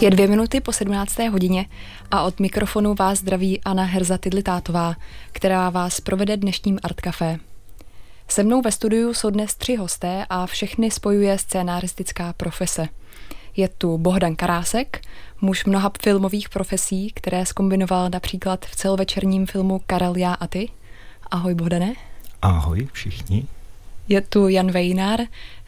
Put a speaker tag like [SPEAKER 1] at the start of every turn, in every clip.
[SPEAKER 1] Je dvě minuty po 17. hodině a od mikrofonu vás zdraví Anna Herza Tidlitátová, která vás provede dnešním Art Café. Se mnou ve studiu jsou dnes tři hosté a všechny spojuje scénaristická profese. Je tu Bohdan Karásek, muž mnoha filmových profesí, které skombinoval například v celovečerním filmu Karel, já a ty. Ahoj Bohdane.
[SPEAKER 2] Ahoj všichni.
[SPEAKER 1] Je tu Jan Vejnár,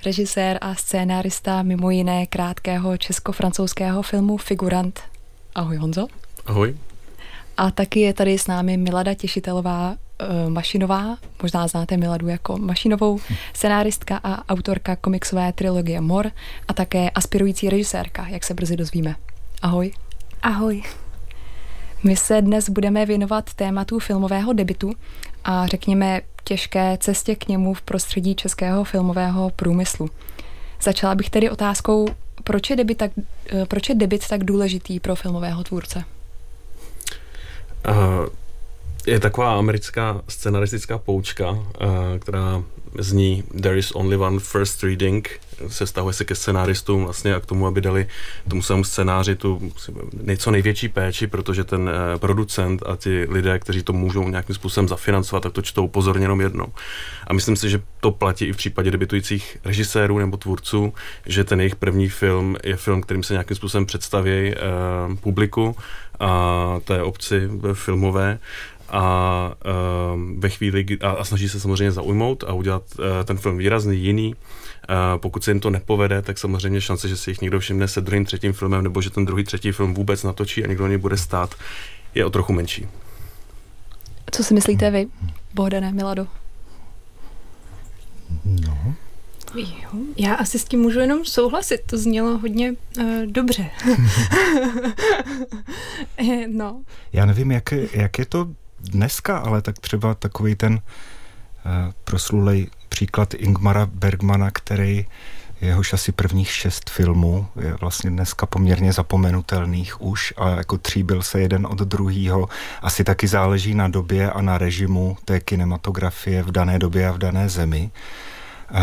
[SPEAKER 1] režisér a scénárista mimo jiné krátkého česko-francouzského filmu Figurant. Ahoj Honzo.
[SPEAKER 3] Ahoj.
[SPEAKER 1] A taky je tady s námi Milada Těšitelová uh, Mašinová, možná znáte Miladu jako Mašinovou, scenáristka a autorka komiksové trilogie Mor a také aspirující režisérka, jak se brzy dozvíme. Ahoj.
[SPEAKER 4] Ahoj.
[SPEAKER 1] My se dnes budeme věnovat tématu filmového debitu a řekněme těžké cestě k němu v prostředí českého filmového průmyslu. Začala bych tedy otázkou, proč je debit tak, eh, proč je debit tak důležitý pro filmového tvůrce?
[SPEAKER 3] Uh, je taková americká scenaristická poučka, uh, která zní There is only one first reading, se vztahuje se ke scenáristům vlastně a k tomu, aby dali tomu svému scénáři tu něco největší péči, protože ten uh, producent a ti lidé, kteří to můžou nějakým způsobem zafinancovat, tak to čtou pozorně jenom jednou. A myslím si, že to platí i v případě debitujících režisérů nebo tvůrců, že ten jejich první film je film, kterým se nějakým způsobem představí uh, publiku a té obci filmové a uh, ve chvíli, a, a snaží se samozřejmě zaujmout a udělat uh, ten film výrazný, jiný. Uh, pokud se jim to nepovede, tak samozřejmě šance, že si jich někdo všimne se druhým, třetím filmem, nebo že ten druhý, třetí film vůbec natočí a někdo něj bude stát, je o trochu menší.
[SPEAKER 1] Co si myslíte vy, Bohdané, Milado?
[SPEAKER 4] No. Jo, já asi s tím můžu jenom souhlasit, to znělo hodně uh, dobře.
[SPEAKER 2] no. Já nevím, jak, jak je to dneska, ale tak třeba takový ten uh, proslulej příklad Ingmara Bergmana, který jehož asi prvních šest filmů je vlastně dneska poměrně zapomenutelných už a jako tříbil se jeden od druhýho. Asi taky záleží na době a na režimu té kinematografie v dané době a v dané zemi. Uh,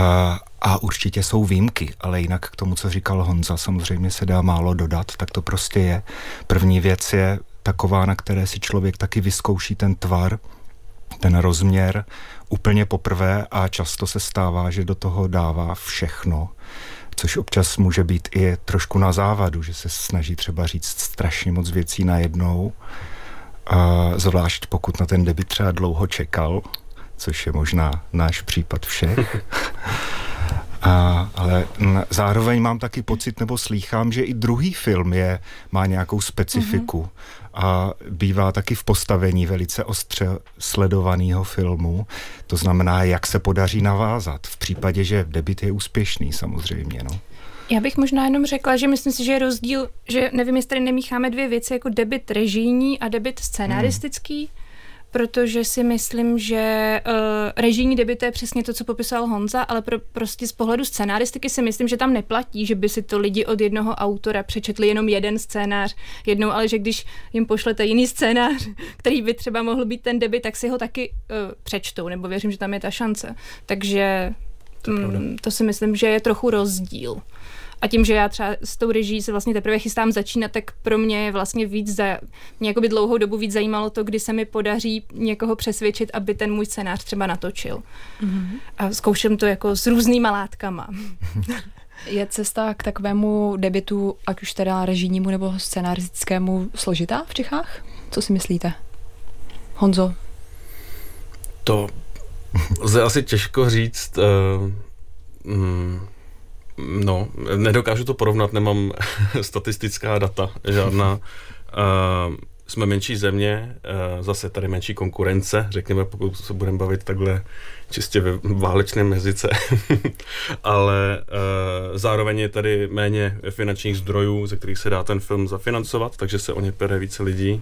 [SPEAKER 2] a určitě jsou výjimky, ale jinak k tomu, co říkal Honza, samozřejmě se dá málo dodat, tak to prostě je. První věc je taková, na které si člověk taky vyzkouší ten tvar, ten rozměr úplně poprvé a často se stává, že do toho dává všechno, což občas může být i trošku na závadu, že se snaží třeba říct strašně moc věcí najednou, a zvlášť pokud na ten debit třeba dlouho čekal, což je možná náš případ všech. A, ale zároveň mám taky pocit, nebo slýchám, že i druhý film je, má nějakou specifiku. Mm-hmm a bývá taky v postavení velice ostře sledovaného filmu. To znamená, jak se podaří navázat v případě, že debit je úspěšný samozřejmě. No.
[SPEAKER 4] Já bych možná jenom řekla, že myslím si, že je rozdíl, že nevím, jestli tady nemícháme dvě věci jako debit režijní a debit scenaristický. Hmm protože si myslím, že uh, režijní debit je přesně to, co popisoval Honza, ale pro, prostě z pohledu scénaristiky si myslím, že tam neplatí, že by si to lidi od jednoho autora přečetli jenom jeden scénář jednou, ale že když jim pošlete jiný scénář, který by třeba mohl být ten debit, tak si ho taky uh, přečtou, nebo věřím, že tam je ta šance. Takže to, mm, to si myslím, že je trochu rozdíl. A tím, že já třeba s tou reží se vlastně teprve chystám začínat, tak pro mě je vlastně víc za, mě by dlouhou dobu víc zajímalo to, kdy se mi podaří někoho přesvědčit, aby ten můj scénář třeba natočil. Mm-hmm. A zkouším to jako s různýma látkama.
[SPEAKER 1] Je cesta k takovému debitu, ať už teda režijnímu nebo scenaristickému, složitá v Čechách? Co si myslíte? Honzo?
[SPEAKER 3] To lze asi těžko říct. Uh, mm, No, nedokážu to porovnat, nemám statistická data, žádná. Uh, jsme menší země, uh, zase tady menší konkurence, řekněme, pokud se budeme bavit takhle čistě ve válečném jazyce, ale uh, zároveň je tady méně finančních zdrojů, ze kterých se dá ten film zafinancovat, takže se o ně pere více lidí.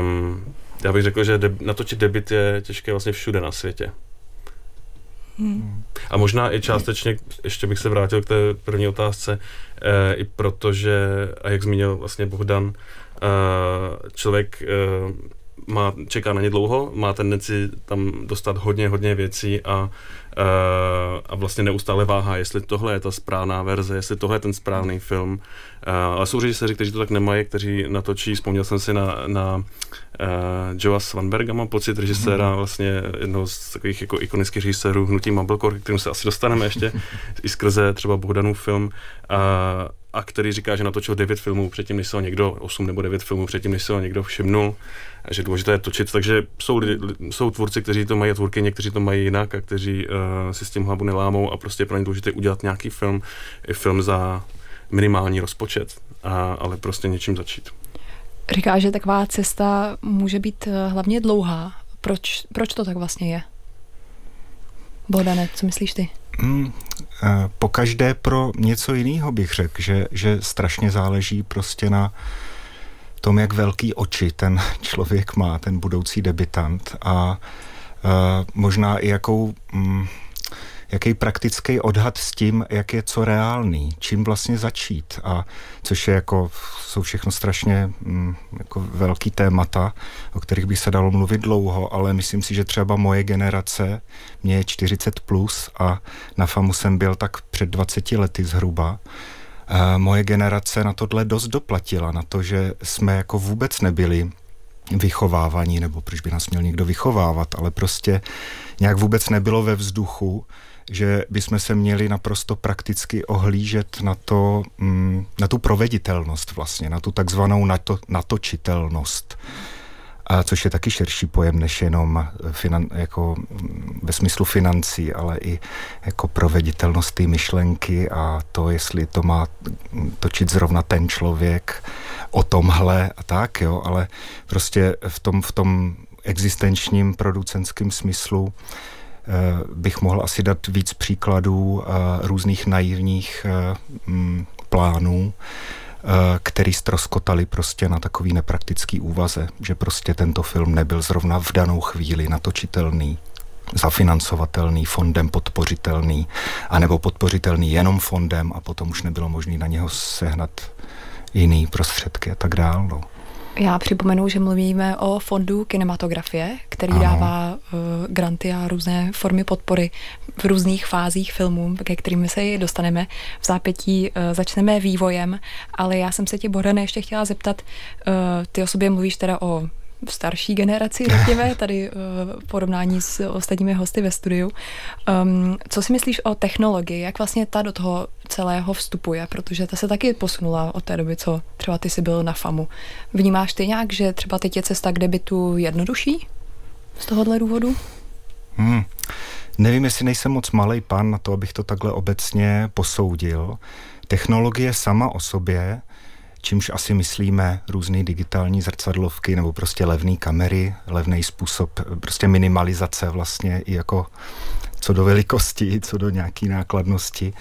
[SPEAKER 3] Um, já bych řekl, že deb- natočit debit je těžké vlastně všude na světě. Hmm. A možná i částečně, ještě bych se vrátil k té první otázce, e, i protože, a jak zmínil vlastně Bohdan, e, člověk e, má, čeká na ně dlouho, má tendenci tam dostat hodně, hodně věcí a, uh, a vlastně neustále váhá, jestli tohle je ta správná verze, jestli tohle je ten správný film. Uh, ale jsou režiséři, kteří to tak nemají, kteří natočí, vzpomněl jsem si na, na uh, Joa Swanberga, mám pocit, režiséra, mm. vlastně jednoho z takových jako ikonických režisérů Hnutí Mumblecore, kterým se asi dostaneme ještě i skrze třeba Bohdanův film. Uh, a který říká, že natočil 9 filmů předtím, než se ho někdo, 8 nebo 9 filmů předtím, než se ho někdo všimnul, a že důležité je točit. Takže jsou, jsou tvůrci, kteří to mají a tvůrky, někteří to mají jinak a kteří uh, si s tím hlavu nelámou a prostě je pro ně důležité udělat nějaký film, i film za minimální rozpočet, a, ale prostě něčím začít.
[SPEAKER 1] Říká, že taková cesta může být eh, hlavně dlouhá. Proč, proč to tak vlastně je? Bohdane, co myslíš ty? Hmm,
[SPEAKER 2] po každé pro něco jiného bych řekl, že, že strašně záleží prostě na tom, jak velký oči ten člověk má, ten budoucí debitant a, a možná i jakou... Mm, jaký praktický odhad s tím, jak je co reálný, čím vlastně začít. A což je jako, jsou všechno strašně mm, jako velký témata, o kterých by se dalo mluvit dlouho, ale myslím si, že třeba moje generace, mě je 40 plus a na FAMu jsem byl tak před 20 lety zhruba, moje generace na tohle dost doplatila, na to, že jsme jako vůbec nebyli vychovávaní, nebo proč by nás měl někdo vychovávat, ale prostě nějak vůbec nebylo ve vzduchu, že bychom se měli naprosto prakticky ohlížet na, to, mm, na tu proveditelnost vlastně, na tu takzvanou nato, natočitelnost. A což je taky širší pojem než jenom finan, jako mm, ve smyslu financí, ale i jako proveditelnost té myšlenky a to, jestli to má točit zrovna ten člověk o tomhle a tak, jo, ale prostě v tom, v tom existenčním producentském smyslu Eh, bych mohl asi dát víc příkladů eh, různých naivních eh, mm, plánů, který stroskotali prostě na takový nepraktický úvaze, že prostě tento film nebyl zrovna v danou chvíli natočitelný, zafinancovatelný, fondem podpořitelný, anebo podpořitelný jenom fondem a potom už nebylo možné na něho sehnat jiný prostředky a tak dále. No.
[SPEAKER 1] Já připomenu, že mluvíme o fondu kinematografie, který ano. dává uh, granty a různé formy podpory v různých fázích filmů, ke kterým se dostaneme. V zápětí uh, začneme vývojem, ale já jsem se tě, Borane, ještě chtěla zeptat, uh, ty o sobě mluvíš teda o starší generaci, řekněme, tady uh, porovnání s ostatními hosty ve studiu. Um, co si myslíš o technologii? Jak vlastně ta do toho celého vstupuje? Protože ta se taky posunula od té doby, co třeba ty jsi byl na FAMu. Vnímáš ty nějak, že třeba teď je cesta k debitu jednodušší z tohohle důvodu?
[SPEAKER 2] Hmm. Nevím, jestli nejsem moc malý pan na to, abych to takhle obecně posoudil. Technologie sama o sobě čímž asi myslíme různé digitální zrcadlovky nebo prostě levné kamery, levný způsob prostě minimalizace vlastně i jako co do velikosti, co do nějaké nákladnosti.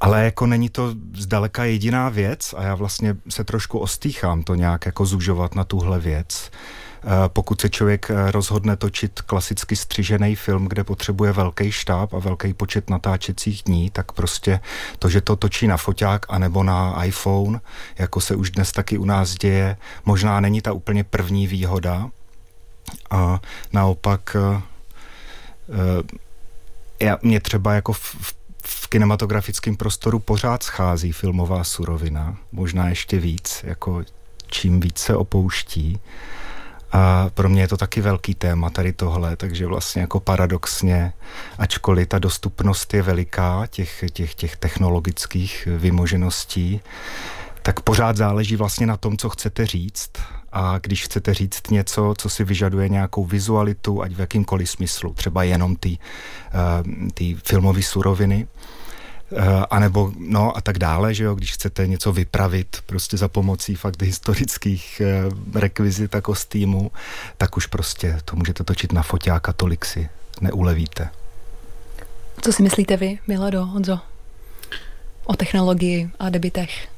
[SPEAKER 2] Ale jako není to zdaleka jediná věc a já vlastně se trošku ostýchám to nějak jako zužovat na tuhle věc. Eh, pokud se člověk eh, rozhodne točit klasicky střižený film, kde potřebuje velký štáb a velký počet natáčecích dní, tak prostě to, že to točí na foťák anebo na iPhone, jako se už dnes taky u nás děje, možná není ta úplně první výhoda. A naopak eh, já, mě třeba jako v, v v kinematografickém prostoru pořád schází filmová surovina, možná ještě víc, jako čím více opouští. A pro mě je to taky velký téma tady tohle, takže vlastně jako paradoxně, ačkoliv ta dostupnost je veliká těch, těch, těch technologických vymožeností, tak pořád záleží vlastně na tom, co chcete říct. A když chcete říct něco, co si vyžaduje nějakou vizualitu, ať v jakýmkoliv smyslu, třeba jenom ty, uh, ty filmové suroviny, Eh, a nebo no a tak dále, že jo, když chcete něco vypravit prostě za pomocí fakt historických uh, rekvizit a kostýmů, tak už prostě to můžete točit na foťák a tolik si neulevíte.
[SPEAKER 1] Co si myslíte vy, Milado, Honzo, o technologii a debitech?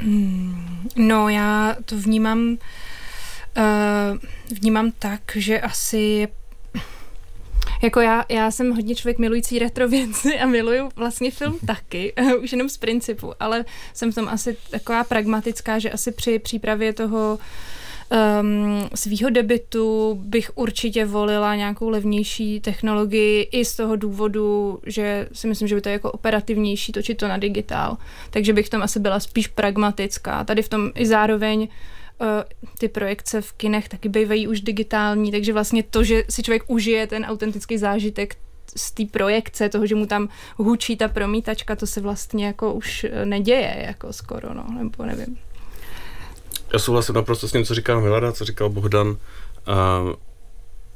[SPEAKER 4] Hmm, no, já to vnímám uh, vnímám tak, že asi je jako já, já jsem hodně člověk milující retro věci a miluju vlastně film taky, už jenom z principu, ale jsem v tom asi taková pragmatická, že asi při přípravě toho um, svýho debitu bych určitě volila nějakou levnější technologii i z toho důvodu, že si myslím, že by to je jako operativnější točit to na digitál. Takže bych tam asi byla spíš pragmatická. Tady v tom i zároveň ty projekce v kinech taky bývají už digitální, takže vlastně to, že si člověk užije ten autentický zážitek z té projekce, toho, že mu tam hučí ta promítačka, to se vlastně jako už neděje, jako skoro, no, nebo nevím.
[SPEAKER 3] Já souhlasím naprosto s tím, co říkal Milada, co říkal Bohdan. Uh,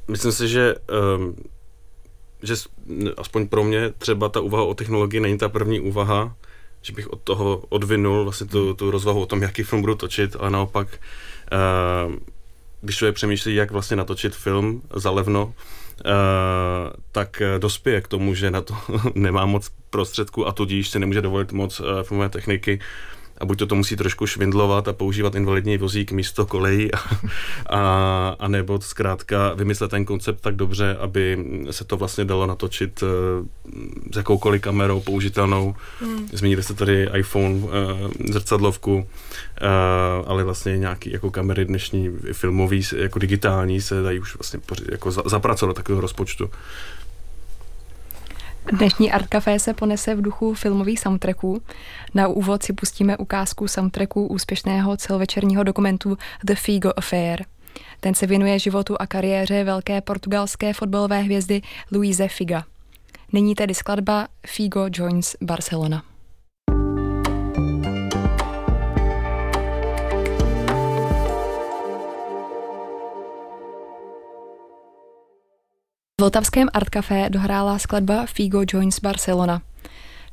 [SPEAKER 3] myslím si, že um, že aspoň pro mě třeba ta úvaha o technologii není ta první úvaha, že bych od toho odvinul vlastně tu, tu rozvahu o tom, jaký film budu točit, ale naopak, uh, když člověk přemýšlí, jak vlastně natočit film za levno, uh, tak dospěje k tomu, že na to nemá moc prostředků a tudíž si nemůže dovolit moc uh, filmové techniky, a buď to, to musí trošku švindlovat a používat invalidní vozík místo kolejí a, a, a nebo zkrátka vymyslet ten koncept tak dobře, aby se to vlastně dalo natočit uh, s jakoukoliv kamerou použitelnou. Hmm. Zmínili jste tady iPhone, uh, zrcadlovku, uh, ale vlastně nějaký jako kamery dnešní filmový, jako digitální se dají už vlastně jako zapracovat do takového rozpočtu.
[SPEAKER 1] Dnešní Art Café se ponese v duchu filmových soundtracků. Na úvod si pustíme ukázku soundtracku úspěšného celovečerního dokumentu The Figo Affair. Ten se věnuje životu a kariéře velké portugalské fotbalové hvězdy Luise Figa. Nyní tedy skladba Figo Joins Barcelona. Vltavském Art Café dohrála skladba Figo Joins Barcelona.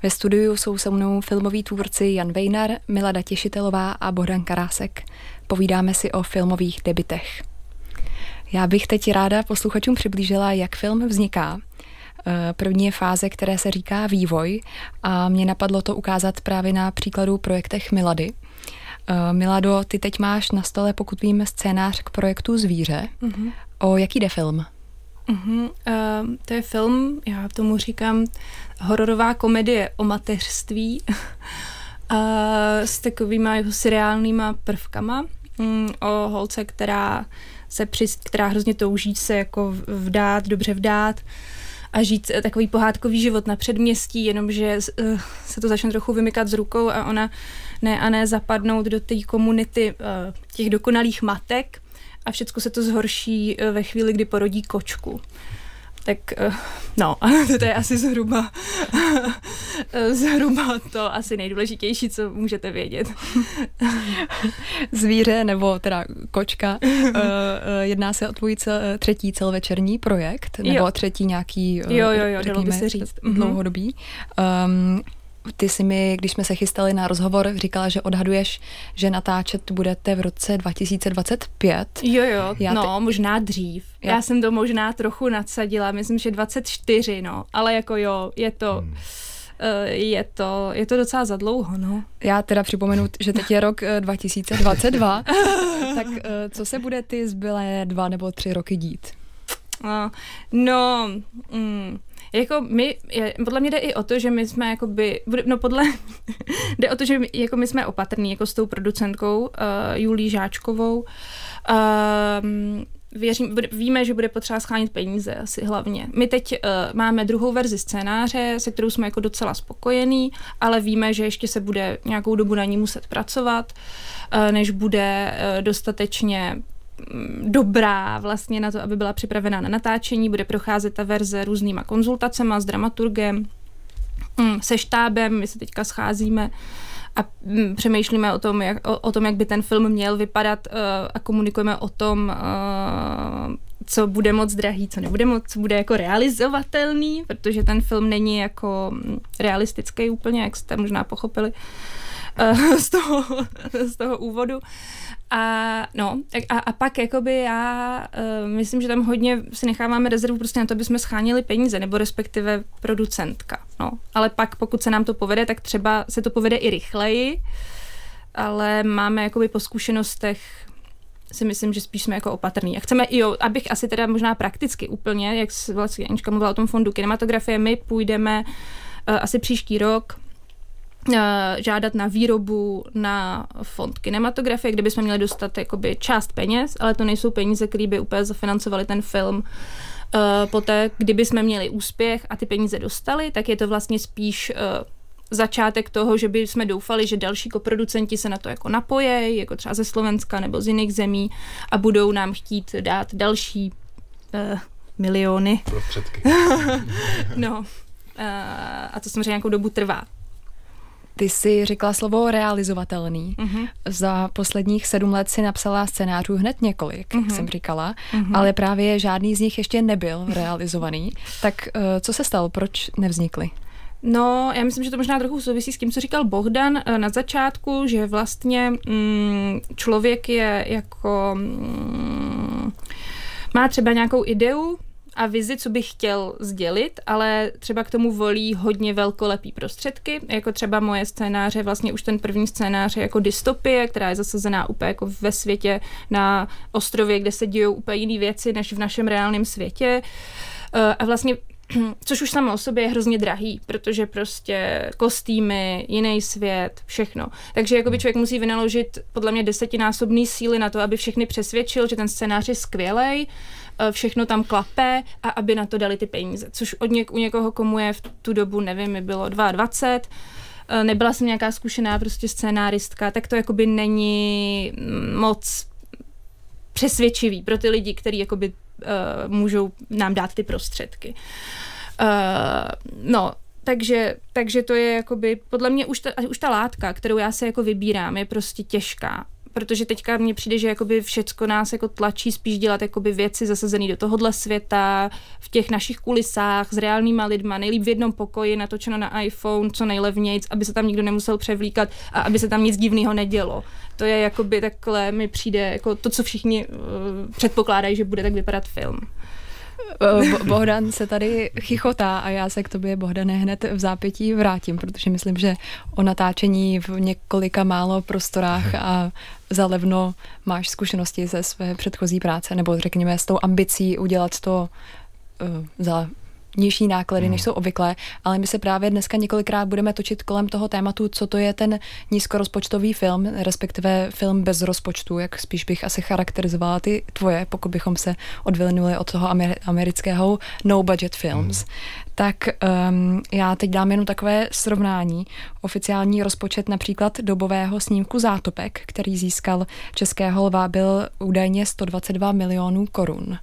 [SPEAKER 1] Ve studiu jsou se mnou filmoví tvůrci Jan Vejnar, Milada Těšitelová a Bohdan Karásek. Povídáme si o filmových debitech. Já bych teď ráda posluchačům přiblížila, jak film vzniká. Eh, první je fáze, které se říká vývoj a mě napadlo to ukázat právě na příkladu projektech Milady. Eh, Milado, ty teď máš na stole, pokud vím, scénář k projektu Zvíře. Mm-hmm. O jaký jde film?
[SPEAKER 4] Uh-huh. Uh, to je film, já tomu říkám hororová komedie o mateřství uh, s takovýma jeho seriálníma prvkama um, o holce, která se při, která hrozně touží se jako vdát, dobře vdát a žít takový pohádkový život na předměstí, jenomže uh, se to začne trochu vymykat z rukou a ona ne a ne zapadnout do té komunity uh, těch dokonalých matek, a všechno se to zhorší eh, ve chvíli, kdy porodí kočku. Tak eh, no, to je asi zhruba, zhruba to asi nejdůležitější, co můžete vědět.
[SPEAKER 1] Zvíře nebo teda kočka, eh, jedná se o tvůj cel, třetí celovečerní projekt, nebo jo. třetí nějaký,
[SPEAKER 4] jo, jo, jo, dalo by se říct.
[SPEAKER 1] Mhm. dlouhodobý. Um, ty si mi, když jsme se chystali na rozhovor, říkala, že odhaduješ, že natáčet budete v roce 2025.
[SPEAKER 4] Jo, jo, Já no, ty... možná dřív. Já... Já jsem to možná trochu nadsadila, myslím, že 24, no, ale jako jo, je to... Hmm eh, je to, je to docela za dlouho, no.
[SPEAKER 1] Já teda připomenu, že teď je rok 2022, eh, tak eh, co se bude ty zbylé dva nebo tři roky dít?
[SPEAKER 4] No, mm, jako my, je, podle mě jde i o to, že my jsme jakoby, no podle, jde o to, že my, jako my jsme opatrní jako s tou producentkou uh, Julí Žáčkovou. Uh, věřím, víme, že bude potřeba schánit peníze asi hlavně. My teď uh, máme druhou verzi scénáře, se kterou jsme jako docela spokojení, ale víme, že ještě se bude nějakou dobu na ní muset pracovat, uh, než bude uh, dostatečně dobrá vlastně na to, aby byla připravená na natáčení, bude procházet ta verze různýma konzultacema s dramaturgem, mm, se štábem, my se teďka scházíme a mm, přemýšlíme o tom, jak, o, o tom, jak by ten film měl vypadat uh, a komunikujeme o tom, uh, co bude moc drahý, co nebude moc, co bude jako realizovatelný, protože ten film není jako mm, realistický úplně, jak jste možná pochopili. uh, z, toho, z toho úvodu. A no, a, a pak jakoby já uh, myslím, že tam hodně si necháváme rezervu prostě na to, aby jsme schánili peníze, nebo respektive producentka. No. Ale pak, pokud se nám to povede, tak třeba se to povede i rychleji, ale máme jakoby po zkušenostech si myslím, že spíš jsme jako opatrní. A chceme, jo, abych asi teda možná prakticky úplně, jak vlastně Anička mluvila o tom fondu kinematografie, my půjdeme uh, asi příští rok žádat na výrobu na fond kinematografie, kde bychom měli dostat jakoby část peněz, ale to nejsou peníze, které by úplně zafinancovali ten film. Poté, kdyby jsme měli úspěch a ty peníze dostali, tak je to vlastně spíš začátek toho, že by jsme doufali, že další koproducenti se na to jako napoje, jako třeba ze Slovenska nebo z jiných zemí a budou nám chtít dát další uh, miliony.
[SPEAKER 3] Prostředky.
[SPEAKER 4] no, uh, a to samozřejmě nějakou dobu trvá.
[SPEAKER 1] Ty jsi řekla slovo realizovatelný. Uh-huh. Za posledních sedm let si napsala scénářů hned několik, uh-huh. jak mhm. jsem říkala, uh-huh. ale právě žádný z nich ještě nebyl realizovaný. Tak uh, co se stalo? Proč nevznikly?
[SPEAKER 4] No, já myslím, že to možná trochu souvisí s tím, co říkal Bohdan eh, na začátku, že vlastně mm, člověk je jako... Mm, má třeba nějakou ideu, a vizi, co bych chtěl sdělit, ale třeba k tomu volí hodně velkolepý prostředky, jako třeba moje scénáře, vlastně už ten první scénář je jako dystopie, která je zasazená úplně jako ve světě na ostrově, kde se dějou úplně jiné věci než v našem reálném světě. Eh, a vlastně což už samo o sobě je hrozně drahý, protože prostě kostýmy, jiný svět, všechno. Takže jakoby člověk musí vynaložit podle mě desetinásobný síly na to, aby všechny přesvědčil, že ten scénář je skvělej, všechno tam klape a aby na to dali ty peníze. Což od něk, u někoho, komu je v tu dobu, nevím, mi bylo 22, eh, nebyla jsem nějaká zkušená prostě scénáristka, tak to jakoby není moc přesvědčivý pro ty lidi, kteří jakoby uh, můžou nám dát ty prostředky. Uh, no, takže, takže to je jakoby, podle mě už ta, už ta látka, kterou já se jako vybírám, je prostě těžká protože teďka mně přijde, že jakoby všecko nás jako tlačí spíš dělat jakoby věci zasazené do tohohle světa, v těch našich kulisách, s reálnýma lidma, nejlíp v jednom pokoji, natočeno na iPhone, co nejlevnějc, aby se tam nikdo nemusel převlíkat a aby se tam nic divného nedělo. To je jakoby takhle mi přijde jako to, co všichni uh, předpokládají, že bude tak vypadat film.
[SPEAKER 1] Eh, Bohdan se tady chichotá a já se k tobě, Bohdane, hned v zápětí vrátím, protože myslím, že o natáčení v několika málo prostorách a zalevno máš zkušenosti ze své předchozí práce, nebo řekněme s tou ambicí udělat to uh, za nižší náklady, hmm. než jsou obvyklé, ale my se právě dneska několikrát budeme točit kolem toho tématu, co to je ten nízkorozpočtový film, respektive film bez rozpočtu, jak spíš bych asi charakterizovala ty tvoje, pokud bychom se odvinuli od toho amerického no budget films. Hmm tak um, já teď dám jenom takové srovnání. Oficiální rozpočet například dobového snímku Zátopek, který získal Českého lva, byl údajně 122 milionů korun.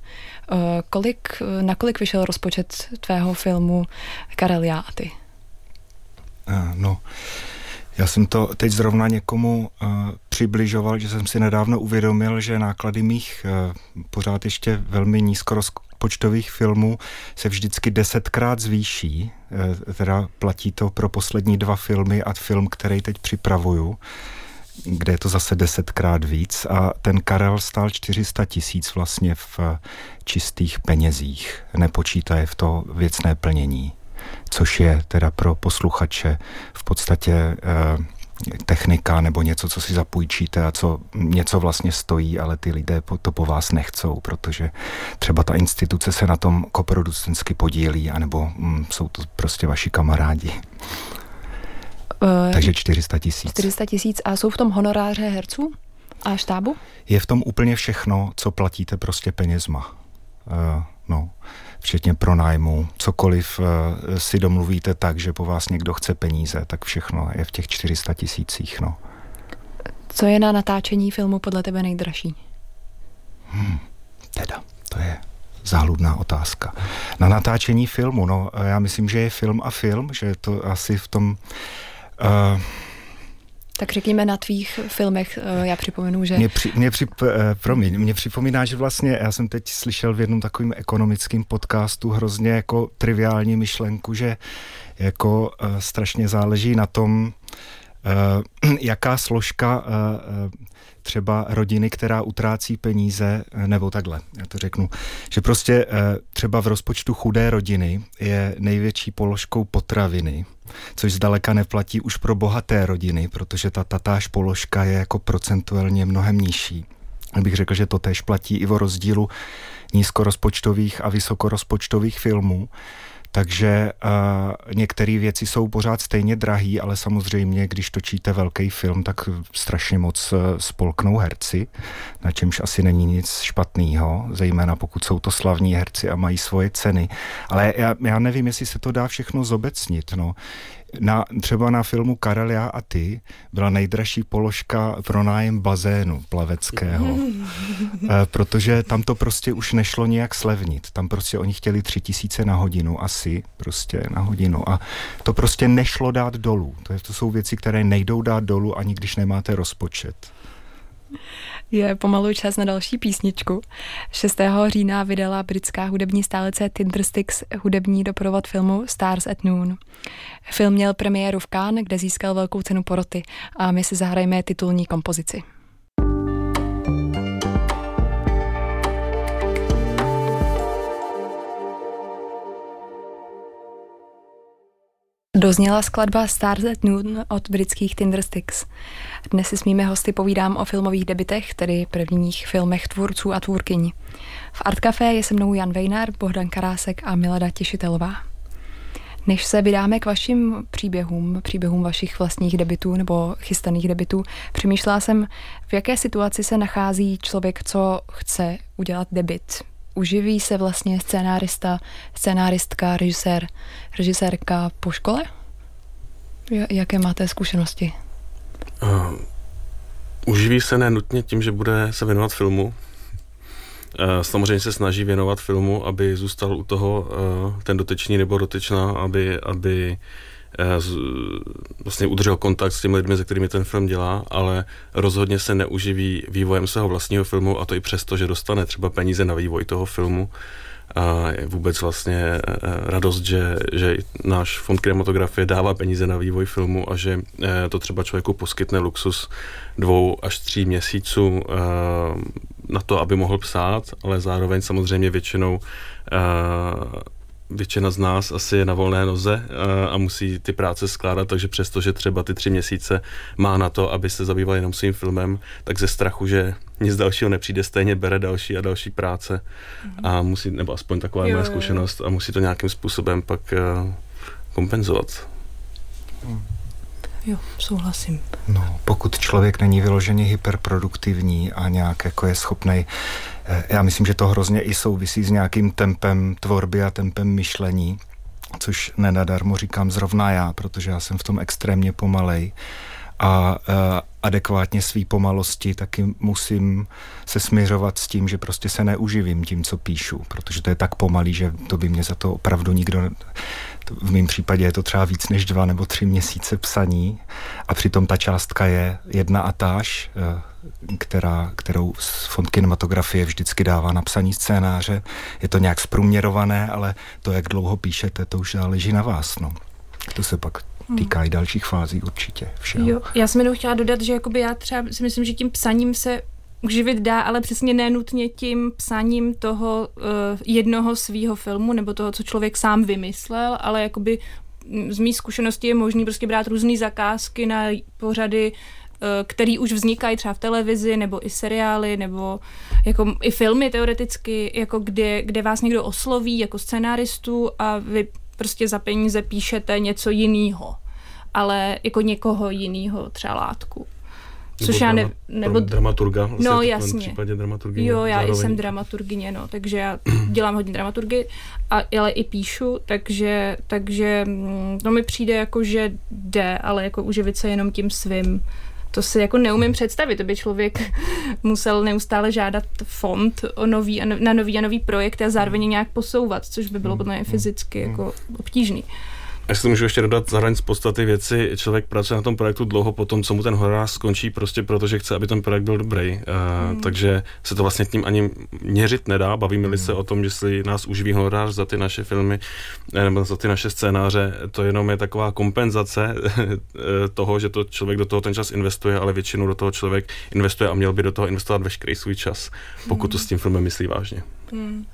[SPEAKER 1] Uh, kolik, na kolik vyšel rozpočet tvého filmu Karel já a ty?
[SPEAKER 2] Uh, no, já jsem to teď zrovna někomu uh, přibližoval, že jsem si nedávno uvědomil, že náklady mých uh, pořád ještě velmi nízkorozpočtových filmů se vždycky desetkrát zvýší. Uh, teda platí to pro poslední dva filmy a film, který teď připravuju kde je to zase desetkrát víc a ten Karel stál 400 tisíc vlastně v čistých penězích, nepočítaje v to věcné plnění což je teda pro posluchače v podstatě eh, technika nebo něco, co si zapůjčíte a co něco vlastně stojí, ale ty lidé to po vás nechcou, protože třeba ta instituce se na tom koproducensky podílí, anebo mm, jsou to prostě vaši kamarádi. Uh, Takže 400 tisíc.
[SPEAKER 1] 400 tisíc a jsou v tom honoráře herců a štábu?
[SPEAKER 2] Je v tom úplně všechno, co platíte prostě penězma. Uh, no včetně pronájmu, cokoliv uh, si domluvíte tak, že po vás někdo chce peníze, tak všechno je v těch 400 tisících. No.
[SPEAKER 1] Co je na natáčení filmu podle tebe nejdražší?
[SPEAKER 2] Hmm, teda, to je záhludná otázka. Na natáčení filmu, no, já myslím, že je film a film, že to asi v tom... Uh,
[SPEAKER 1] tak řekněme na tvých filmech, eh, já připomenu, že...
[SPEAKER 2] Mě, při, mě, při, eh, promiň, mě připomíná, že vlastně, já jsem teď slyšel v jednom takovém ekonomickém podcastu hrozně jako triviální myšlenku, že jako uh, strašně záleží na tom, uh, jaká složka uh, třeba rodiny, která utrácí peníze, nebo takhle, já to řeknu, že prostě třeba v rozpočtu chudé rodiny je největší položkou potraviny, což zdaleka neplatí už pro bohaté rodiny, protože ta tatáž položka je jako procentuálně mnohem nižší. Bych řekl, že to též platí i o rozdílu nízkorozpočtových a vysokorozpočtových filmů. Takže uh, některé věci jsou pořád stejně drahý, ale samozřejmě, když točíte velký film, tak strašně moc uh, spolknou herci, na čemž asi není nic špatného, zejména pokud jsou to slavní herci a mají svoje ceny. Ale já, já nevím, jestli se to dá všechno zobecnit. No na, třeba na filmu Karel, já a ty byla nejdražší položka pro nájem bazénu plaveckého, e, protože tam to prostě už nešlo nějak slevnit. Tam prostě oni chtěli tři tisíce na hodinu, asi prostě na hodinu a to prostě nešlo dát dolů. To, je, to jsou věci, které nejdou dát dolů, ani když nemáte rozpočet.
[SPEAKER 1] Je pomalu čas na další písničku. 6. října vydala britská hudební stálice Tindersticks hudební doprovod filmu Stars at Noon. Film měl premiéru v Cannes, kde získal velkou cenu poroty a my si zahrajeme titulní kompozici. Dozněla skladba Stars at Noon od britských Tindersticks. Dnes si s mými hosty povídám o filmových debitech, tedy prvních filmech tvůrců a tvůrkyň. V Art Café je se mnou Jan Vejnar, Bohdan Karásek a Milada Těšitelová. Než se vydáme k vašim příběhům, příběhům vašich vlastních debitů nebo chystaných debitů, přemýšlela jsem, v jaké situaci se nachází člověk, co chce udělat debit uživí se vlastně scénárista, scénáristka, režisér, režisérka po škole? Jaké máte zkušenosti? Uh,
[SPEAKER 3] uživí se nenutně tím, že bude se věnovat filmu. Uh, samozřejmě se snaží věnovat filmu, aby zůstal u toho uh, ten dotyčný nebo dotyčná, aby, aby Eh, vlastně udržel kontakt s těmi lidmi, se kterými ten film dělá, ale rozhodně se neuživí vývojem svého vlastního filmu a to i přesto, že dostane třeba peníze na vývoj toho filmu. A je vůbec vlastně eh, eh, radost, že, že náš fond kinematografie dává peníze na vývoj filmu a že to třeba člověku poskytne luxus dvou až tří měsíců na to, aby mohl psát, ale zároveň samozřejmě většinou většina z nás asi je na volné noze a, a musí ty práce skládat, takže přesto, že třeba ty tři měsíce má na to, aby se zabýval jenom svým filmem, tak ze strachu, že nic dalšího nepřijde, stejně bere další a další práce mm-hmm. a musí, nebo aspoň taková je moje zkušenost a musí to nějakým způsobem pak uh, kompenzovat.
[SPEAKER 4] Mm. Jo, souhlasím.
[SPEAKER 2] No, pokud člověk není vyloženě hyperproduktivní a nějak jako je schopný, eh, já myslím, že to hrozně i souvisí s nějakým tempem tvorby a tempem myšlení, což nenadarmo říkám zrovna já, protože já jsem v tom extrémně pomalej a uh, adekvátně své pomalosti taky musím se směřovat s tím, že prostě se neuživím tím, co píšu, protože to je tak pomalý, že to by mě za to opravdu nikdo v mém případě je to třeba víc než dva nebo tři měsíce psaní a přitom ta částka je jedna a táž, eh, která, kterou fond kinematografie vždycky dává na psaní scénáře. Je to nějak zprůměrované, ale to, jak dlouho píšete, to už záleží na vás. No. To se pak. Týká i dalších fází určitě. Všeho.
[SPEAKER 4] Jo, já jsem jenom chtěla dodat, že jakoby já třeba si myslím, že tím psaním se uživit dá, ale přesně nenutně tím psaním toho uh, jednoho svého filmu nebo toho, co člověk sám vymyslel, ale jakoby mm, z mý zkušenosti je možný prostě brát různé zakázky na pořady, uh, který už vznikají třeba v televizi, nebo i seriály, nebo jako i filmy teoreticky, jako kde, kde vás někdo osloví jako scenáristu a vy prostě za peníze píšete něco jiného, ale jako někoho jiného třeba látku.
[SPEAKER 3] Což já ne, nebo dramaturga.
[SPEAKER 4] Vlastně no jasně. V
[SPEAKER 3] případě dramaturgyně.
[SPEAKER 4] Jo, já zároveň. jsem dramaturgyně, no, takže já dělám hodně dramaturgy, a, ale i píšu, takže, takže mm, to mi přijde jako, že jde, ale jako uživit se jenom tím svým. To si jako neumím představit, to by člověk musel neustále žádat fond o nový, na nový a nový projekt a zároveň nějak posouvat, což by bylo hmm, podle mě hmm, fyzicky hmm. jako obtížný.
[SPEAKER 3] Si můžu ještě dodat zároveň z podstaty věci, člověk pracuje na tom projektu dlouho po tom, co mu ten horor skončí, prostě protože chce, aby ten projekt byl dobrý. Uh, mm. Takže se to vlastně tím ani měřit nedá. Bavíme-li mm. se o tom, jestli nás uživí honorář za ty naše filmy eh, nebo za ty naše scénáře, to jenom je taková kompenzace eh, toho, že to člověk do toho ten čas investuje, ale většinou do toho člověk investuje a měl by do toho investovat veškerý svůj čas, pokud to s tím filmem myslí vážně.
[SPEAKER 4] Hmm.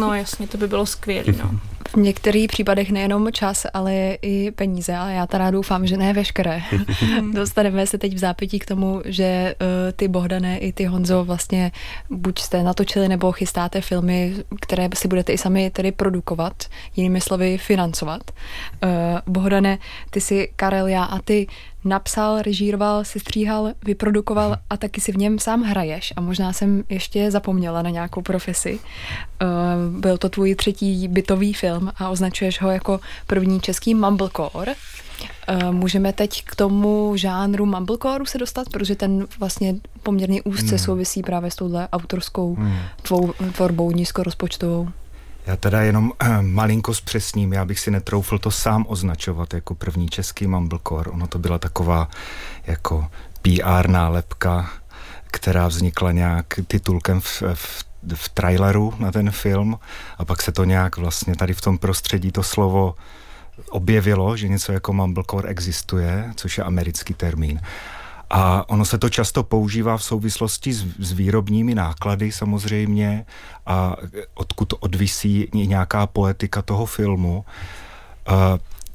[SPEAKER 4] No jasně, to by bylo skvělé. No.
[SPEAKER 1] V některých případech nejenom čas, ale i peníze, ale já teda doufám, že ne veškeré. Dostaneme se teď v zápětí k tomu, že uh, ty Bohdané i ty Honzo vlastně buď jste natočili nebo chystáte filmy, které si budete i sami tedy produkovat, jinými slovy financovat. Uh, Bohdane, ty si Karel, já a ty napsal, režíroval, stříhal, vyprodukoval a taky si v něm sám hraješ. A možná jsem ještě zapomněla na nějakou profesi. Uh, byl to tvůj třetí bytový film a označuješ ho jako první český mumblecore. Uh, můžeme teď k tomu žánru mumblecore se dostat, protože ten vlastně poměrně úzce hmm. souvisí právě s touhle autorskou hmm. tvou tvorbou nízkorozpočtovou.
[SPEAKER 2] Já teda jenom eh, malinko zpřesním, já bych si netroufl to sám označovat jako první český mumblecore. Ono to byla taková jako PR nálepka, která vznikla nějak titulkem v, v, v traileru na ten film a pak se to nějak vlastně tady v tom prostředí to slovo objevilo, že něco jako mumblecore existuje, což je americký termín. A ono se to často používá v souvislosti s, s výrobními náklady samozřejmě a odkud odvisí nějaká poetika toho filmu. Uh,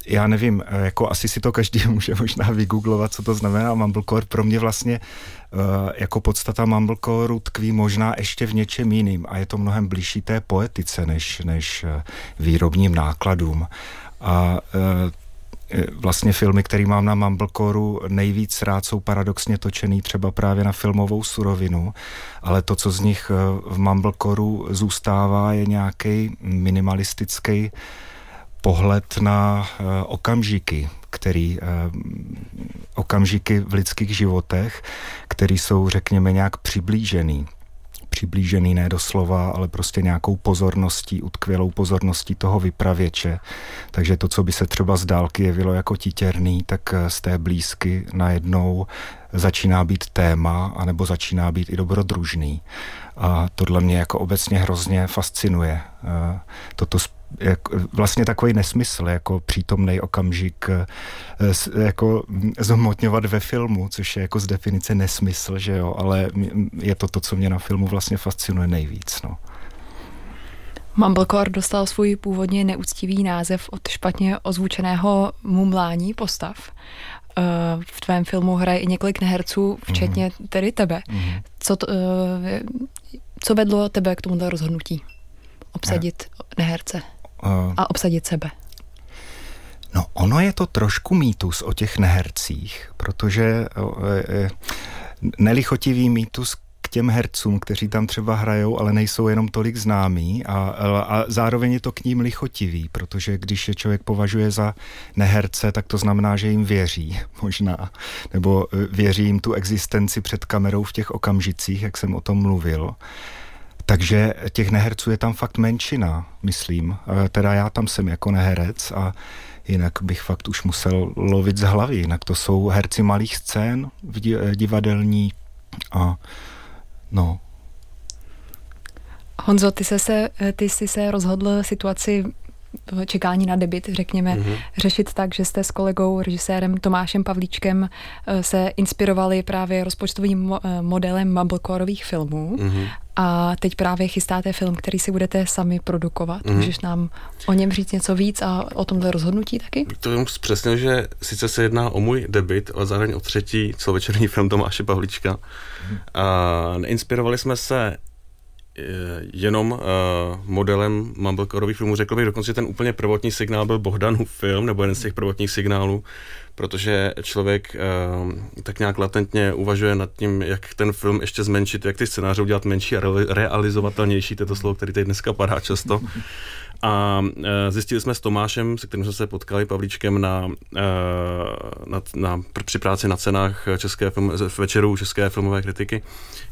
[SPEAKER 2] já nevím, jako asi si to každý může možná vygooglovat, co to znamená mumblecore. Pro mě vlastně uh, jako podstata mumblecore tkví možná ještě v něčem jiným a je to mnohem blížší té poetice než, než uh, výrobním nákladům. A Eh, vlastně filmy, které mám na Mumblecoreu nejvíc rád, jsou paradoxně točený třeba právě na filmovou surovinu, ale to, co z nich eh, v Mumblecoreu zůstává, je nějaký minimalistický pohled na eh, okamžiky, který okamžiky v lidských životech, které jsou, řekněme, nějak přiblížený přiblížený ne doslova, ale prostě nějakou pozorností, utkvělou pozorností toho vypravěče. Takže to, co by se třeba z dálky jevilo jako titěrný, tak z té blízky najednou začíná být téma, anebo začíná být i dobrodružný. A tohle mě jako obecně hrozně fascinuje. Eh, toto jak, vlastně takový nesmysl, jako přítomný okamžik eh, jako zhmotňovat ve filmu, což je jako z definice nesmysl, že jo, ale je to to, co mě na filmu vlastně fascinuje nejvíc, no.
[SPEAKER 1] Mumblecore dostal svůj původně neúctivý název od špatně ozvučeného mumlání postav. Eh, v tvém filmu hraje i několik neherců, včetně mm-hmm. tedy tebe. Mm-hmm. Co, to, eh, co vedlo tebe k tomuto rozhodnutí? Obsadit neherce a obsadit sebe.
[SPEAKER 2] No, ono je to trošku mýtus o těch nehercích, protože nelichotivý mýtus k těm hercům, kteří tam třeba hrajou, ale nejsou jenom tolik známí a, a zároveň je to k ním lichotivý, protože když je člověk považuje za neherce, tak to znamená, že jim věří možná, nebo e, věří jim tu existenci před kamerou v těch okamžicích, jak jsem o tom mluvil. Takže těch neherců je tam fakt menšina, myslím. Teda já tam jsem jako neherec a jinak bych fakt už musel lovit z hlavy. Jinak to jsou herci malých scén divadelní a no.
[SPEAKER 1] Honzo, ty, se, se, ty jsi se rozhodl situaci čekání na debit, řekněme, mm-hmm. řešit tak, že jste s kolegou, režisérem Tomášem Pavlíčkem eh, se inspirovali právě rozpočtovým eh, modelem mumblecoreových filmů mm-hmm. a teď právě chystáte film, který si budete sami produkovat. Mm-hmm. Můžeš nám o něm říct něco víc a o tomhle rozhodnutí taky?
[SPEAKER 3] To jenom přesně, že sice se jedná o můj debit, ale zároveň o třetí celovečerní film Tomáše Pavlíčka. Mm-hmm. A neinspirovali jsme se jenom uh, modelem Mumblecoreových filmů. Řekl bych dokonce, že ten úplně prvotní signál byl Bohdanův film, nebo jeden z těch prvotních signálů, protože člověk uh, tak nějak latentně uvažuje nad tím, jak ten film ještě zmenšit, jak ty scénáře udělat menší a realizovatelnější, to je to slovo, který tady dneska padá často. A e, zjistili jsme s Tomášem, se kterým jsme se potkali Pavlíčkem na, e, na, na, při práci na cenách české film, večeru české filmové kritiky,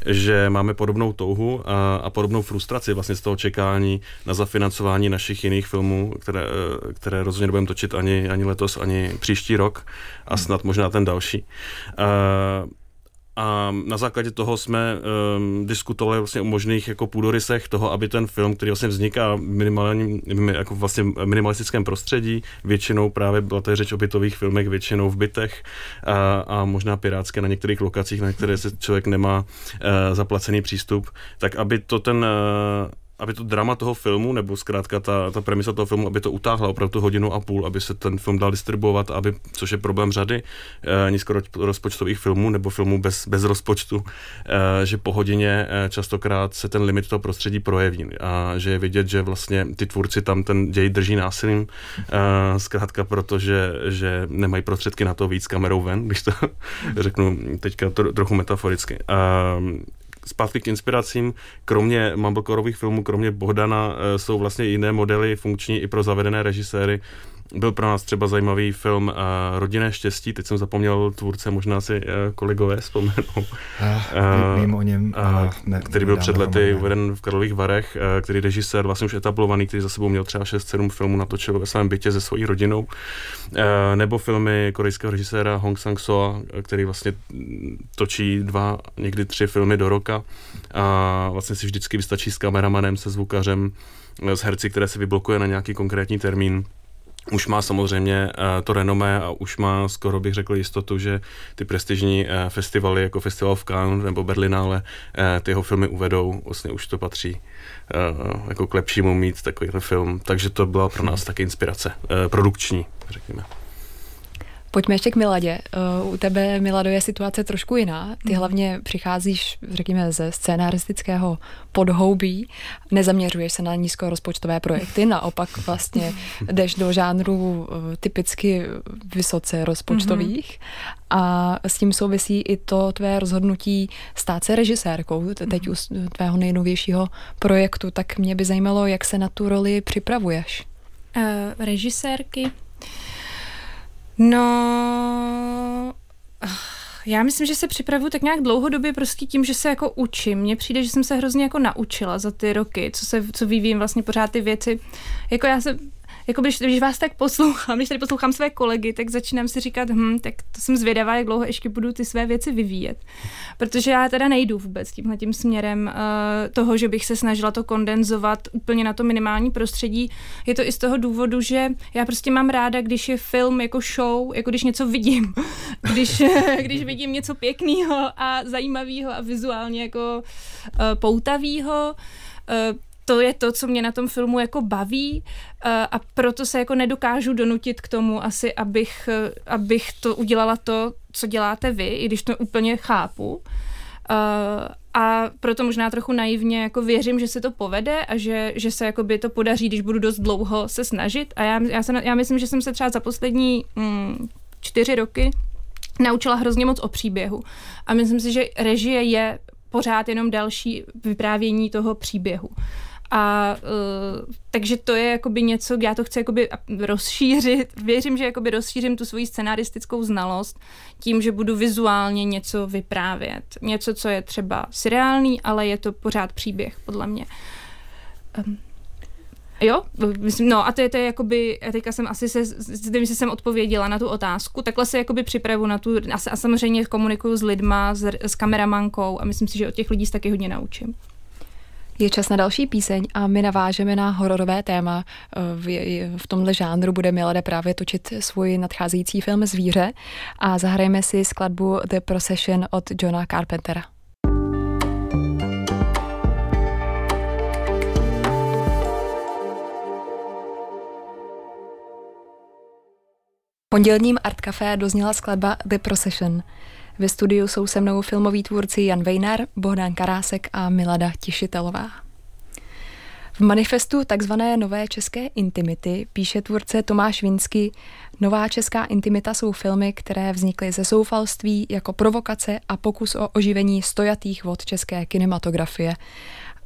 [SPEAKER 3] že máme podobnou touhu a, a podobnou frustraci vlastně z toho čekání na zafinancování našich jiných filmů, které, e, které rozhodně nebudeme točit ani, ani letos, ani příští rok a snad možná ten další. A na základě toho jsme um, diskutovali vlastně o možných jako půdorysech toho, aby ten film, který vlastně vzniká minimální, jako vlastně minimalistickém prostředí, většinou právě byla to řeč o bytových filmech, většinou v bytech a, a možná pirátské na některých lokacích, na které se člověk nemá uh, zaplacený přístup, tak aby to ten uh, aby to drama toho filmu, nebo zkrátka ta, ta premisa toho filmu, aby to utáhla opravdu hodinu a půl, aby se ten film dal distribuovat, aby, což je problém řady eh, nízkorozpočtových filmů nebo filmů bez, bez rozpočtu, eh, že po hodině eh, častokrát se ten limit toho prostředí projeví a že je vidět, že vlastně ty tvůrci tam ten děj drží násilím, eh, zkrátka protože že nemají prostředky na to víc kamerou ven, když to řeknu teďka to, trochu metaforicky. Eh, zpátky k inspiracím, kromě mumblecoreových filmů, kromě Bohdana, eh, jsou vlastně jiné modely funkční i pro zavedené režiséry. Byl pro nás třeba zajímavý film uh, Rodinné štěstí, teď jsem zapomněl tvůrce, možná si uh, kolegové vzpomenou. Uh,
[SPEAKER 2] vím o něm, uh,
[SPEAKER 3] ne, který byl před lety uveden v Karlových Varech, uh, který režisér vlastně už etablovaný, který za sebou měl třeba 6-7 filmů, natočil ve svém bytě se svojí rodinou. Uh, nebo filmy korejského režiséra Hong Sang-soa, který vlastně točí dva, někdy tři filmy do roka a vlastně si vždycky vystačí s kameramanem, se zvukařem, s herci, které se vyblokuje na nějaký konkrétní termín už má samozřejmě uh, to renomé a už má skoro bych řekl jistotu, že ty prestižní uh, festivaly jako Festival v Cannes nebo Berlinále uh, ty jeho filmy uvedou, vlastně už to patří jako k lepšímu mít takovýhle film, takže to byla pro nás taky inspirace, produkční, řekněme.
[SPEAKER 1] Pojďme ještě k Miladě. Eh, u tebe, Milado, je situace trošku jiná. Ty mhm. hlavně přicházíš, řekněme, ze scénaristického podhoubí, nezaměřuješ se na nízkorozpočtové projekty, naopak vlastně jdeš do žánru eh, typicky vysoce rozpočtových a s tím souvisí i to tvé rozhodnutí stát se režisérkou, teď u tvého nejnovějšího projektu, tak mě by zajímalo, jak se na tu roli připravuješ.
[SPEAKER 4] Uh, režisérky No, já myslím, že se připravuju tak nějak dlouhodobě prostě tím, že se jako učím. Mně přijde, že jsem se hrozně jako naučila za ty roky, co se, co vyvím vlastně pořád ty věci. Jako já se jako když, když vás tak poslouchám, když tady poslouchám své kolegy, tak začínám si říkat, hm, tak to jsem zvědavá, jak dlouho ještě budu ty své věci vyvíjet. Protože já teda nejdu vůbec tímhle tím směrem uh, toho, že bych se snažila to kondenzovat úplně na to minimální prostředí. Je to i z toho důvodu, že já prostě mám ráda, když je film jako show, jako když něco vidím. když, když vidím něco pěkného a zajímavého a vizuálně jako uh, poutavého. Uh, to je to, co mě na tom filmu jako baví eh, a proto se jako nedokážu donutit k tomu asi, abych, eh, abych to udělala to, co děláte vy, i když to úplně chápu. Uh, a proto možná trochu naivně jako věřím, že se to povede a že, že se by to podaří, když budu dost dlouho se snažit. A já, já, se, já myslím, že jsem se třeba za poslední mm, čtyři roky naučila hrozně moc o příběhu. A myslím si, že režie je pořád jenom další vyprávění toho příběhu. A uh, takže to je jakoby něco, já to chci jakoby rozšířit. Věřím, že jakoby rozšířím tu svoji scenaristickou znalost tím, že budu vizuálně něco vyprávět. Něco, co je třeba seriální, ale je to pořád příběh, podle mě. Um, Jo, myslím, no a to je, to je jakoby, teďka jsem asi se, že jsem odpověděla na tu otázku, takhle se jakoby připravu na tu, a, a samozřejmě komunikuju s lidma, s, s kameramankou a myslím si, že od těch lidí se taky hodně naučím.
[SPEAKER 1] Je čas na další píseň a my navážeme na hororové téma. V, v tomhle žánru bude Milada právě točit svůj nadcházející film Zvíře a zahrajeme si skladbu The Procession od Johna Carpentera. pondělním Art Café dozněla skladba The Procession. Ve studiu jsou se mnou filmoví tvůrci Jan Vejnar, Bohdán Karásek a Milada Tišitelová. V manifestu takzvané Nové české intimity píše tvůrce Tomáš Vinsky, Nová česká intimita jsou filmy, které vznikly ze zoufalství jako provokace a pokus o oživení stojatých vod české kinematografie.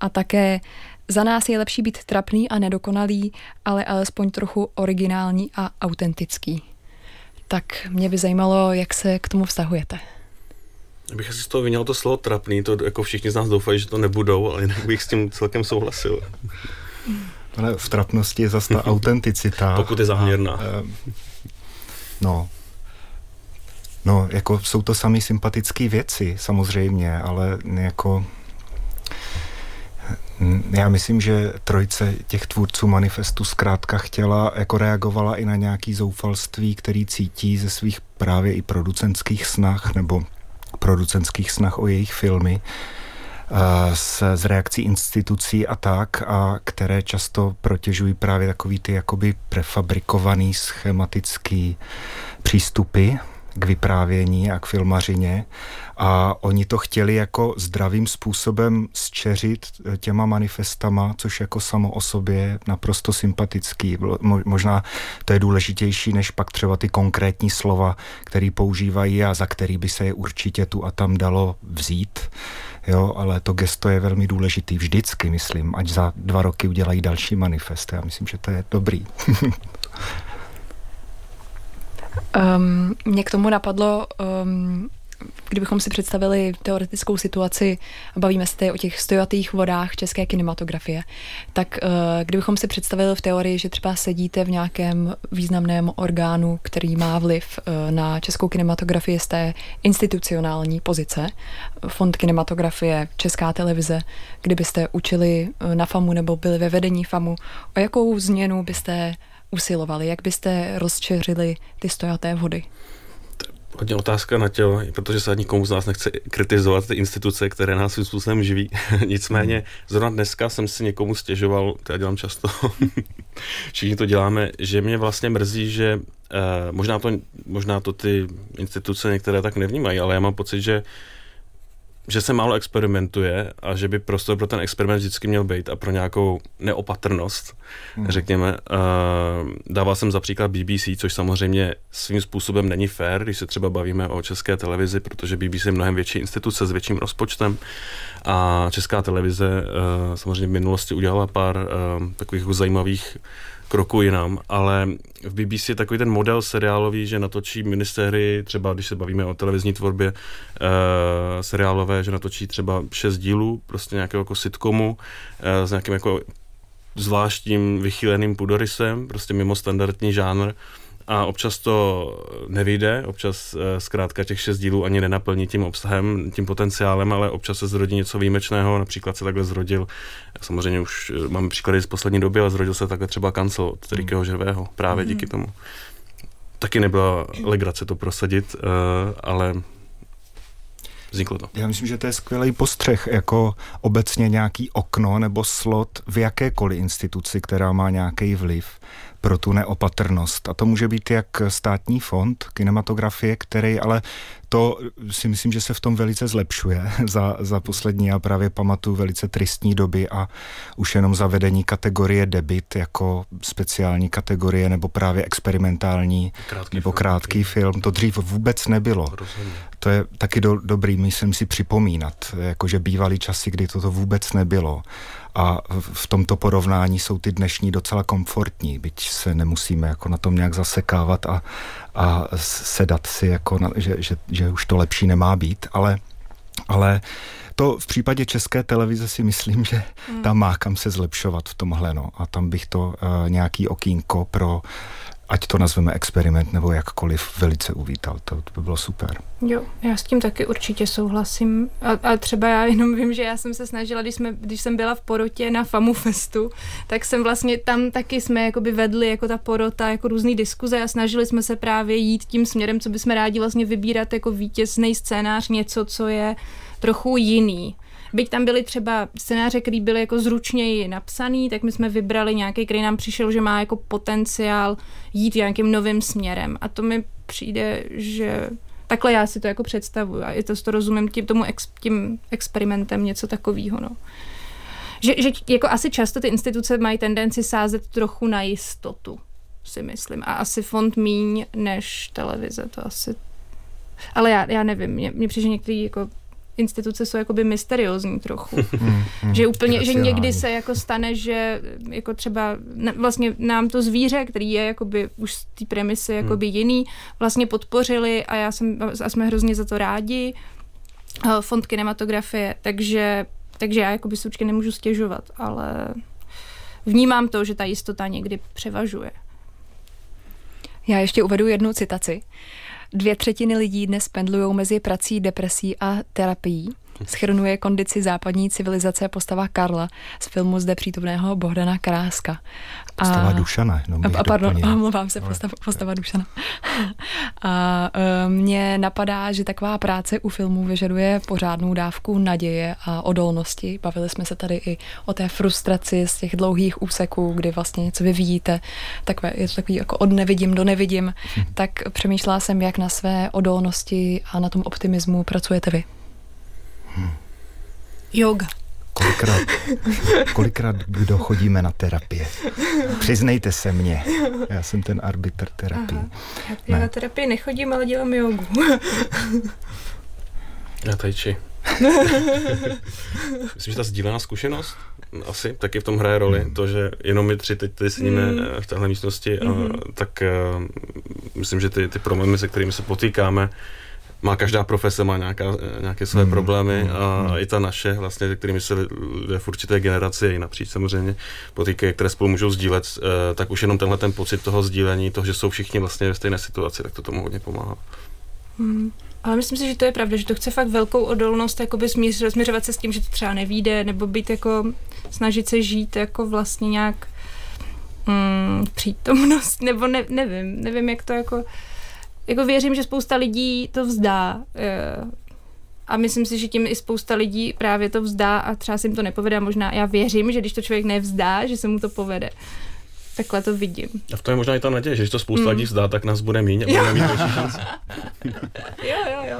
[SPEAKER 1] A také za nás je lepší být trapný a nedokonalý, ale alespoň trochu originální a autentický. Tak mě by zajímalo, jak se k tomu vztahujete.
[SPEAKER 3] Bych asi z toho vyněl to slovo trapný, to jako všichni z nás doufají, že to nebudou, ale jinak bych s tím celkem souhlasil.
[SPEAKER 2] Ale v trapnosti je zase ta autenticita.
[SPEAKER 3] Pokud je záměrná. A,
[SPEAKER 2] eh, no, No, jako jsou to sami sympatické věci, samozřejmě, ale jako já myslím, že trojice těch tvůrců manifestu zkrátka chtěla, jako reagovala i na nějaký zoufalství, který cítí ze svých právě i producentských snah nebo producentských snah o jejich filmy z, z reakcí institucí a tak, a které často protěžují právě takový ty jakoby prefabrikovaný schematický přístupy k vyprávění a k filmařině a oni to chtěli jako zdravým způsobem zčeřit eh, těma manifestama, což jako samo o sobě naprosto sympatický. Možná to je důležitější, než pak třeba ty konkrétní slova, které používají a za který by se je určitě tu a tam dalo vzít. Jo, ale to gesto je velmi důležitý vždycky, myslím, ať za dva roky udělají další manifest. Já myslím, že to je dobrý.
[SPEAKER 1] Um, mě k tomu napadlo, um, kdybychom si představili teoretickou situaci, bavíme se tady o těch stojatých vodách české kinematografie, tak uh, kdybychom si představili v teorii, že třeba sedíte v nějakém významném orgánu, který má vliv uh, na českou kinematografii z té institucionální pozice, Fond kinematografie, Česká televize, kdybyste učili uh, na FAMu nebo byli ve vedení FAMu, o jakou změnu byste usilovali? Jak byste rozčeřili ty stojaté vody?
[SPEAKER 3] Hodně otázka na tělo, protože se nikomu z nás nechce kritizovat ty instituce, které nás svým způsobem živí. Nicméně, zrovna dneska jsem si někomu stěžoval, to já dělám často, všichni to děláme, že mě vlastně mrzí, že eh, možná, to, možná to ty instituce některé tak nevnímají, ale já mám pocit, že že se málo experimentuje a že by prostor pro ten experiment vždycky měl být a pro nějakou neopatrnost, hmm. řekněme. Uh, dával jsem za příklad BBC, což samozřejmě svým způsobem není fair, když se třeba bavíme o české televizi, protože BBC je mnohem větší instituce s větším rozpočtem a česká televize uh, samozřejmě v minulosti udělala pár uh, takových zajímavých kroku jinam, ale v BBC je takový ten model seriálový, že natočí ministéry, třeba když se bavíme o televizní tvorbě e, seriálové, že natočí třeba šest dílů, prostě nějakého jako sitcomu e, s nějakým jako zvláštním vychýleným pudorysem, prostě mimo standardní žánr a občas to nevyjde, občas eh, zkrátka těch šest dílů ani nenaplní tím obsahem, tím potenciálem, ale občas se zrodí něco výjimečného, například se takhle zrodil, samozřejmě už eh, máme příklady z poslední doby, ale zrodil se takhle třeba kancel od Rikyho Žervého, právě mm. díky tomu. Taky nebyla legrace to prosadit, eh, ale vzniklo to.
[SPEAKER 2] Já myslím, že to je skvělý postřeh, jako obecně nějaký okno nebo slot v jakékoliv instituci, která má nějaký vliv pro tu neopatrnost. A to může být jak státní fond kinematografie, který ale to si myslím, že se v tom velice zlepšuje za, za poslední, já právě pamatuju velice tristní doby a už jenom zavedení kategorie debit jako speciální kategorie nebo právě experimentální krátký nebo film, krátký film, to dřív vůbec nebylo. Rozumím. To je taky do, dobrý, myslím si připomínat, jakože bývaly časy, kdy toto vůbec nebylo a v tomto porovnání jsou ty dnešní docela komfortní, byť se nemusíme jako na tom nějak zasekávat a, a sedat si, jako na, že, že, že už to lepší nemá být, ale, ale to v případě české televize si myslím, že hmm. tam má kam se zlepšovat v tomhle, no. A tam bych to uh, nějaký okýnko pro ať to nazveme experiment nebo jakkoliv, velice uvítal. To, to by bylo super.
[SPEAKER 4] Jo, já s tím taky určitě souhlasím. A, a třeba já jenom vím, že já jsem se snažila, když, jsme, když jsem byla v porotě na FAMU Festu, tak jsem vlastně tam taky jsme jakoby vedli jako ta porota, jako různý diskuze a snažili jsme se právě jít tím směrem, co bychom rádi vlastně vybírat jako vítězný scénář, něco, co je trochu jiný. Byť tam byly třeba scénáře, které byly jako zručněji napsaný, tak my jsme vybrali nějaký, který nám přišel, že má jako potenciál jít nějakým novým směrem. A to mi přijde, že takhle já si to jako představuju. A je to, to rozumím tím, tomu ex, tím experimentem něco takového. No. Že, že jako asi často ty instituce mají tendenci sázet trochu na jistotu, si myslím. A asi fond míň než televize, to asi... Ale já, já nevím, mně, mně přijde, že některý jako instituce jsou jakoby mysteriózní trochu. Hmm, hmm, že úplně, že někdy se jako stane, že jako třeba vlastně nám to zvíře, který je jakoby už z té premisy hmm. jakoby jiný, vlastně podpořili a já jsem, a jsme hrozně za to rádi, eh, fond kinematografie, takže, takže já jakoby si určitě nemůžu stěžovat, ale vnímám to, že ta jistota někdy převažuje.
[SPEAKER 1] Já ještě uvedu jednu citaci. Dvě třetiny lidí dnes pendlují mezi prací, depresí a terapií. Schrnuje kondici západní civilizace postava Karla z filmu zde přítomného Bohdana Kráska.
[SPEAKER 2] Postava a, Dušana.
[SPEAKER 1] No a, pardon, omlouvám se, postava, postava Dušana. A e, mně napadá, že taková práce u filmů vyžaduje pořádnou dávku naděje a odolnosti. Bavili jsme se tady i o té frustraci z těch dlouhých úseků, kdy vlastně něco vyvíjíte. Takové, je to takový jako od nevidím do nevidím. Hm. Tak přemýšlela jsem, jak na své odolnosti a na tom optimismu pracujete vy.
[SPEAKER 4] Hm. Yoga.
[SPEAKER 2] Kolikrát, kolikrát kdo chodíme na terapie? Přiznejte se mně. Já jsem ten arbitr terapie.
[SPEAKER 4] Aha. Já ne. na terapii nechodím, ale dělám jogu.
[SPEAKER 3] Já tajči. Myslím, že ta sdílená zkušenost asi taky v tom hraje roli. Hmm. To, že jenom my tři teď tady sedíme hmm. v téhle místnosti, hmm. a, tak uh, myslím, že ty, ty problémy, se kterými se potýkáme, má každá profese má nějaká, nějaké své mm, problémy mm, a mm. i ta naše, vlastně, se kterými se lidé v určité generaci i napříč samozřejmě potýkají, které spolu můžou sdílet, eh, tak už jenom tenhle ten pocit toho sdílení, toho, že jsou všichni vlastně ve stejné situaci, tak to tomu hodně pomáhá.
[SPEAKER 4] Mm. Ale myslím si, že to je pravda, že to chce fakt velkou odolnost, jakoby směř, směřovat se s tím, že to třeba nevíde, nebo být jako, snažit se žít jako vlastně nějak mm, přítomnost, nebo ne, nevím, nevím, jak to jako jako věřím, že spousta lidí to vzdá. Eh, a myslím si, že tím i spousta lidí právě to vzdá a třeba si jim to nepovede. A možná já věřím, že když to člověk nevzdá, že se mu to povede. Takhle to vidím.
[SPEAKER 3] A v tom je možná i ta naděje, že když to spousta mm. lidí vzdá, tak nás bude méně a budeme mít šanci.
[SPEAKER 4] jo, jo, jo.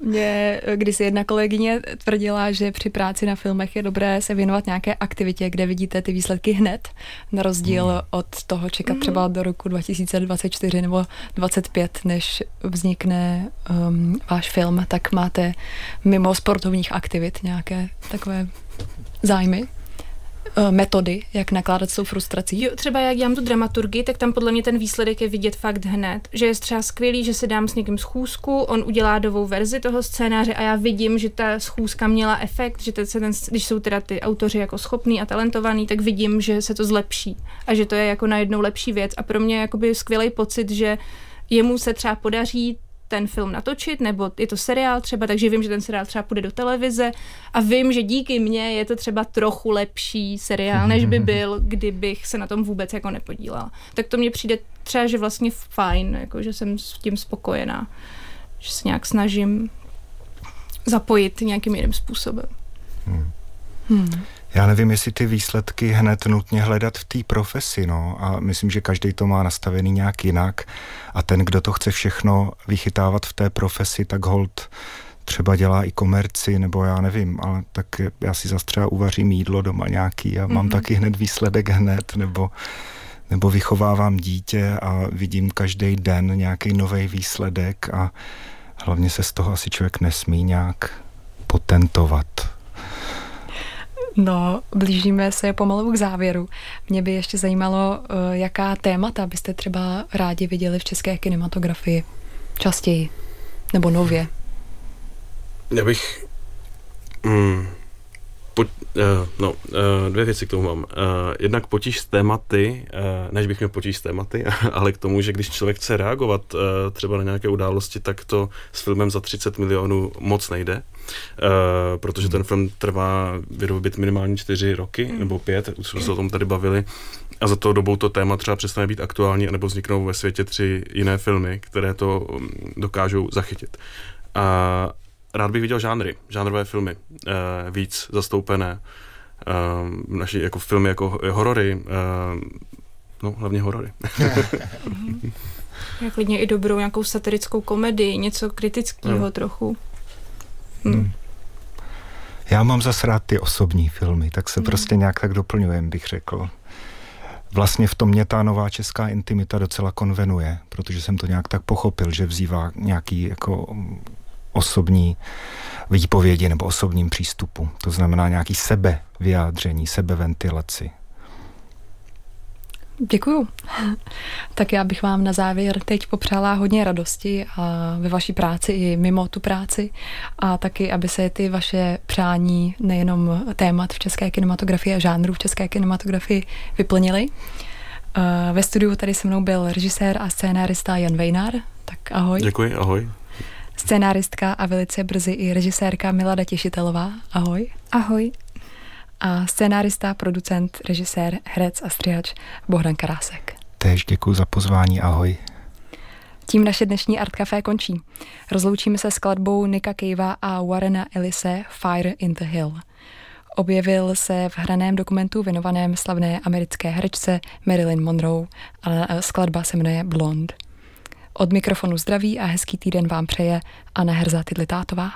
[SPEAKER 1] Mě když jedna kolegyně tvrdila, že při práci na filmech je dobré se věnovat nějaké aktivitě, kde vidíte ty výsledky hned, na rozdíl mm. od toho čekat mm. třeba do roku 2024 nebo 25, než vznikne um, váš film, tak máte mimo sportovních aktivit nějaké takové zájmy? Eh, metody, jak nakládat s tou frustrací?
[SPEAKER 4] Jo, třeba jak dělám tu dramaturgii, tak tam podle mě ten výsledek je vidět fakt hned. Že je třeba skvělý, že si dám s někým schůzku, on udělá novou verzi toho scénáře a já vidím, že ta schůzka měla efekt, že se ten, když jsou teda ty autoři jako schopný a talentovaný, tak vidím, že se to zlepší a že to je jako najednou lepší věc. A pro mě je skvělý pocit, že jemu se třeba podaří ten film natočit, nebo je to seriál třeba, takže vím, že ten seriál třeba půjde do televize a vím, že díky mně je to třeba trochu lepší seriál, než by byl, kdybych se na tom vůbec jako nepodílela. Tak to mně přijde třeba, že vlastně fajn, jako, že jsem s tím spokojená, že se nějak snažím zapojit nějakým jiným způsobem. Hmm.
[SPEAKER 2] Hmm. Já nevím, jestli ty výsledky hned nutně hledat v té profesi, no. A myslím, že každý to má nastavený nějak jinak. A ten, kdo to chce všechno vychytávat v té profesi, tak hold třeba dělá i komerci, nebo já nevím, ale tak já si zase třeba uvařím jídlo doma nějaký a mm-hmm. mám mhm. taky hned výsledek hned, nebo, nebo vychovávám dítě a vidím každý den nějaký nový výsledek a hlavně se z toho asi člověk nesmí nějak potentovat.
[SPEAKER 1] No, blížíme se pomalu k závěru. Mě by ještě zajímalo, eh, jaká témata byste třeba rádi viděli v české kinematografii častěji nebo nově.
[SPEAKER 3] Já bych... Mm, po, uh, no, uh, dvě věci k tomu mám. Uh, jednak potíž s tématy, uh, než bych měl potíž s tématy, ale k tomu, že když člověk chce reagovat uh, třeba na nějaké události, tak to s filmem za 30 milionů moc nejde. Uh, protože ten film trvá vyrobit minimálně čtyři roky mm. nebo pět, už jsme se o tom tady bavili, a za tou dobou to téma třeba přestane být aktuální, nebo vzniknou ve světě tři jiné filmy, které to um, dokážou zachytit. A rád bych viděl žánry, žánrové filmy, uh, víc zastoupené. Uh, naši jako filmy jako horory, uh, no hlavně horory.
[SPEAKER 4] Jak klidně i dobrou nějakou satirickou komedii, něco kritického no. trochu.
[SPEAKER 2] Hmm. hmm. Já mám zase rád ty osobní filmy, tak se hmm. prostě nějak tak doplňujem, bych řekl. Vlastně v tom mě ta nová česká intimita docela konvenuje, protože jsem to nějak tak pochopil, že vzývá nějaký jako osobní výpovědi nebo osobním přístupu. To znamená nějaký sebevyjádření, sebeventilaci.
[SPEAKER 1] Děkuju. Tak já bych vám na závěr teď popřála hodně radosti a ve vaší práci i mimo tu práci a taky, aby se ty vaše přání nejenom témat v české kinematografii a žánru v české kinematografii vyplnily. Eh, ve studiu tady se mnou byl režisér a scénárista Jan Vejnár. Tak ahoj.
[SPEAKER 3] Děkuji, ahoj.
[SPEAKER 1] Scénáristka a velice brzy i režisérka Milada Těšitelová. Ahoj.
[SPEAKER 4] Ahoj.
[SPEAKER 1] A scénárista, producent, režisér, herec a střihač Bohdan Karásek.
[SPEAKER 2] Též děkuji za pozvání, ahoj.
[SPEAKER 1] Tím naše dnešní Art Café končí. Rozloučíme se skladbou Nika Kejva a Warrena Ellise Fire in the Hill. Objevil se v hraném dokumentu věnovaném slavné americké herečce Marilyn Monroe a skladba se jmenuje Blonde. Od mikrofonu zdraví a hezký týden vám přeje Anna Herza Tidlitátová.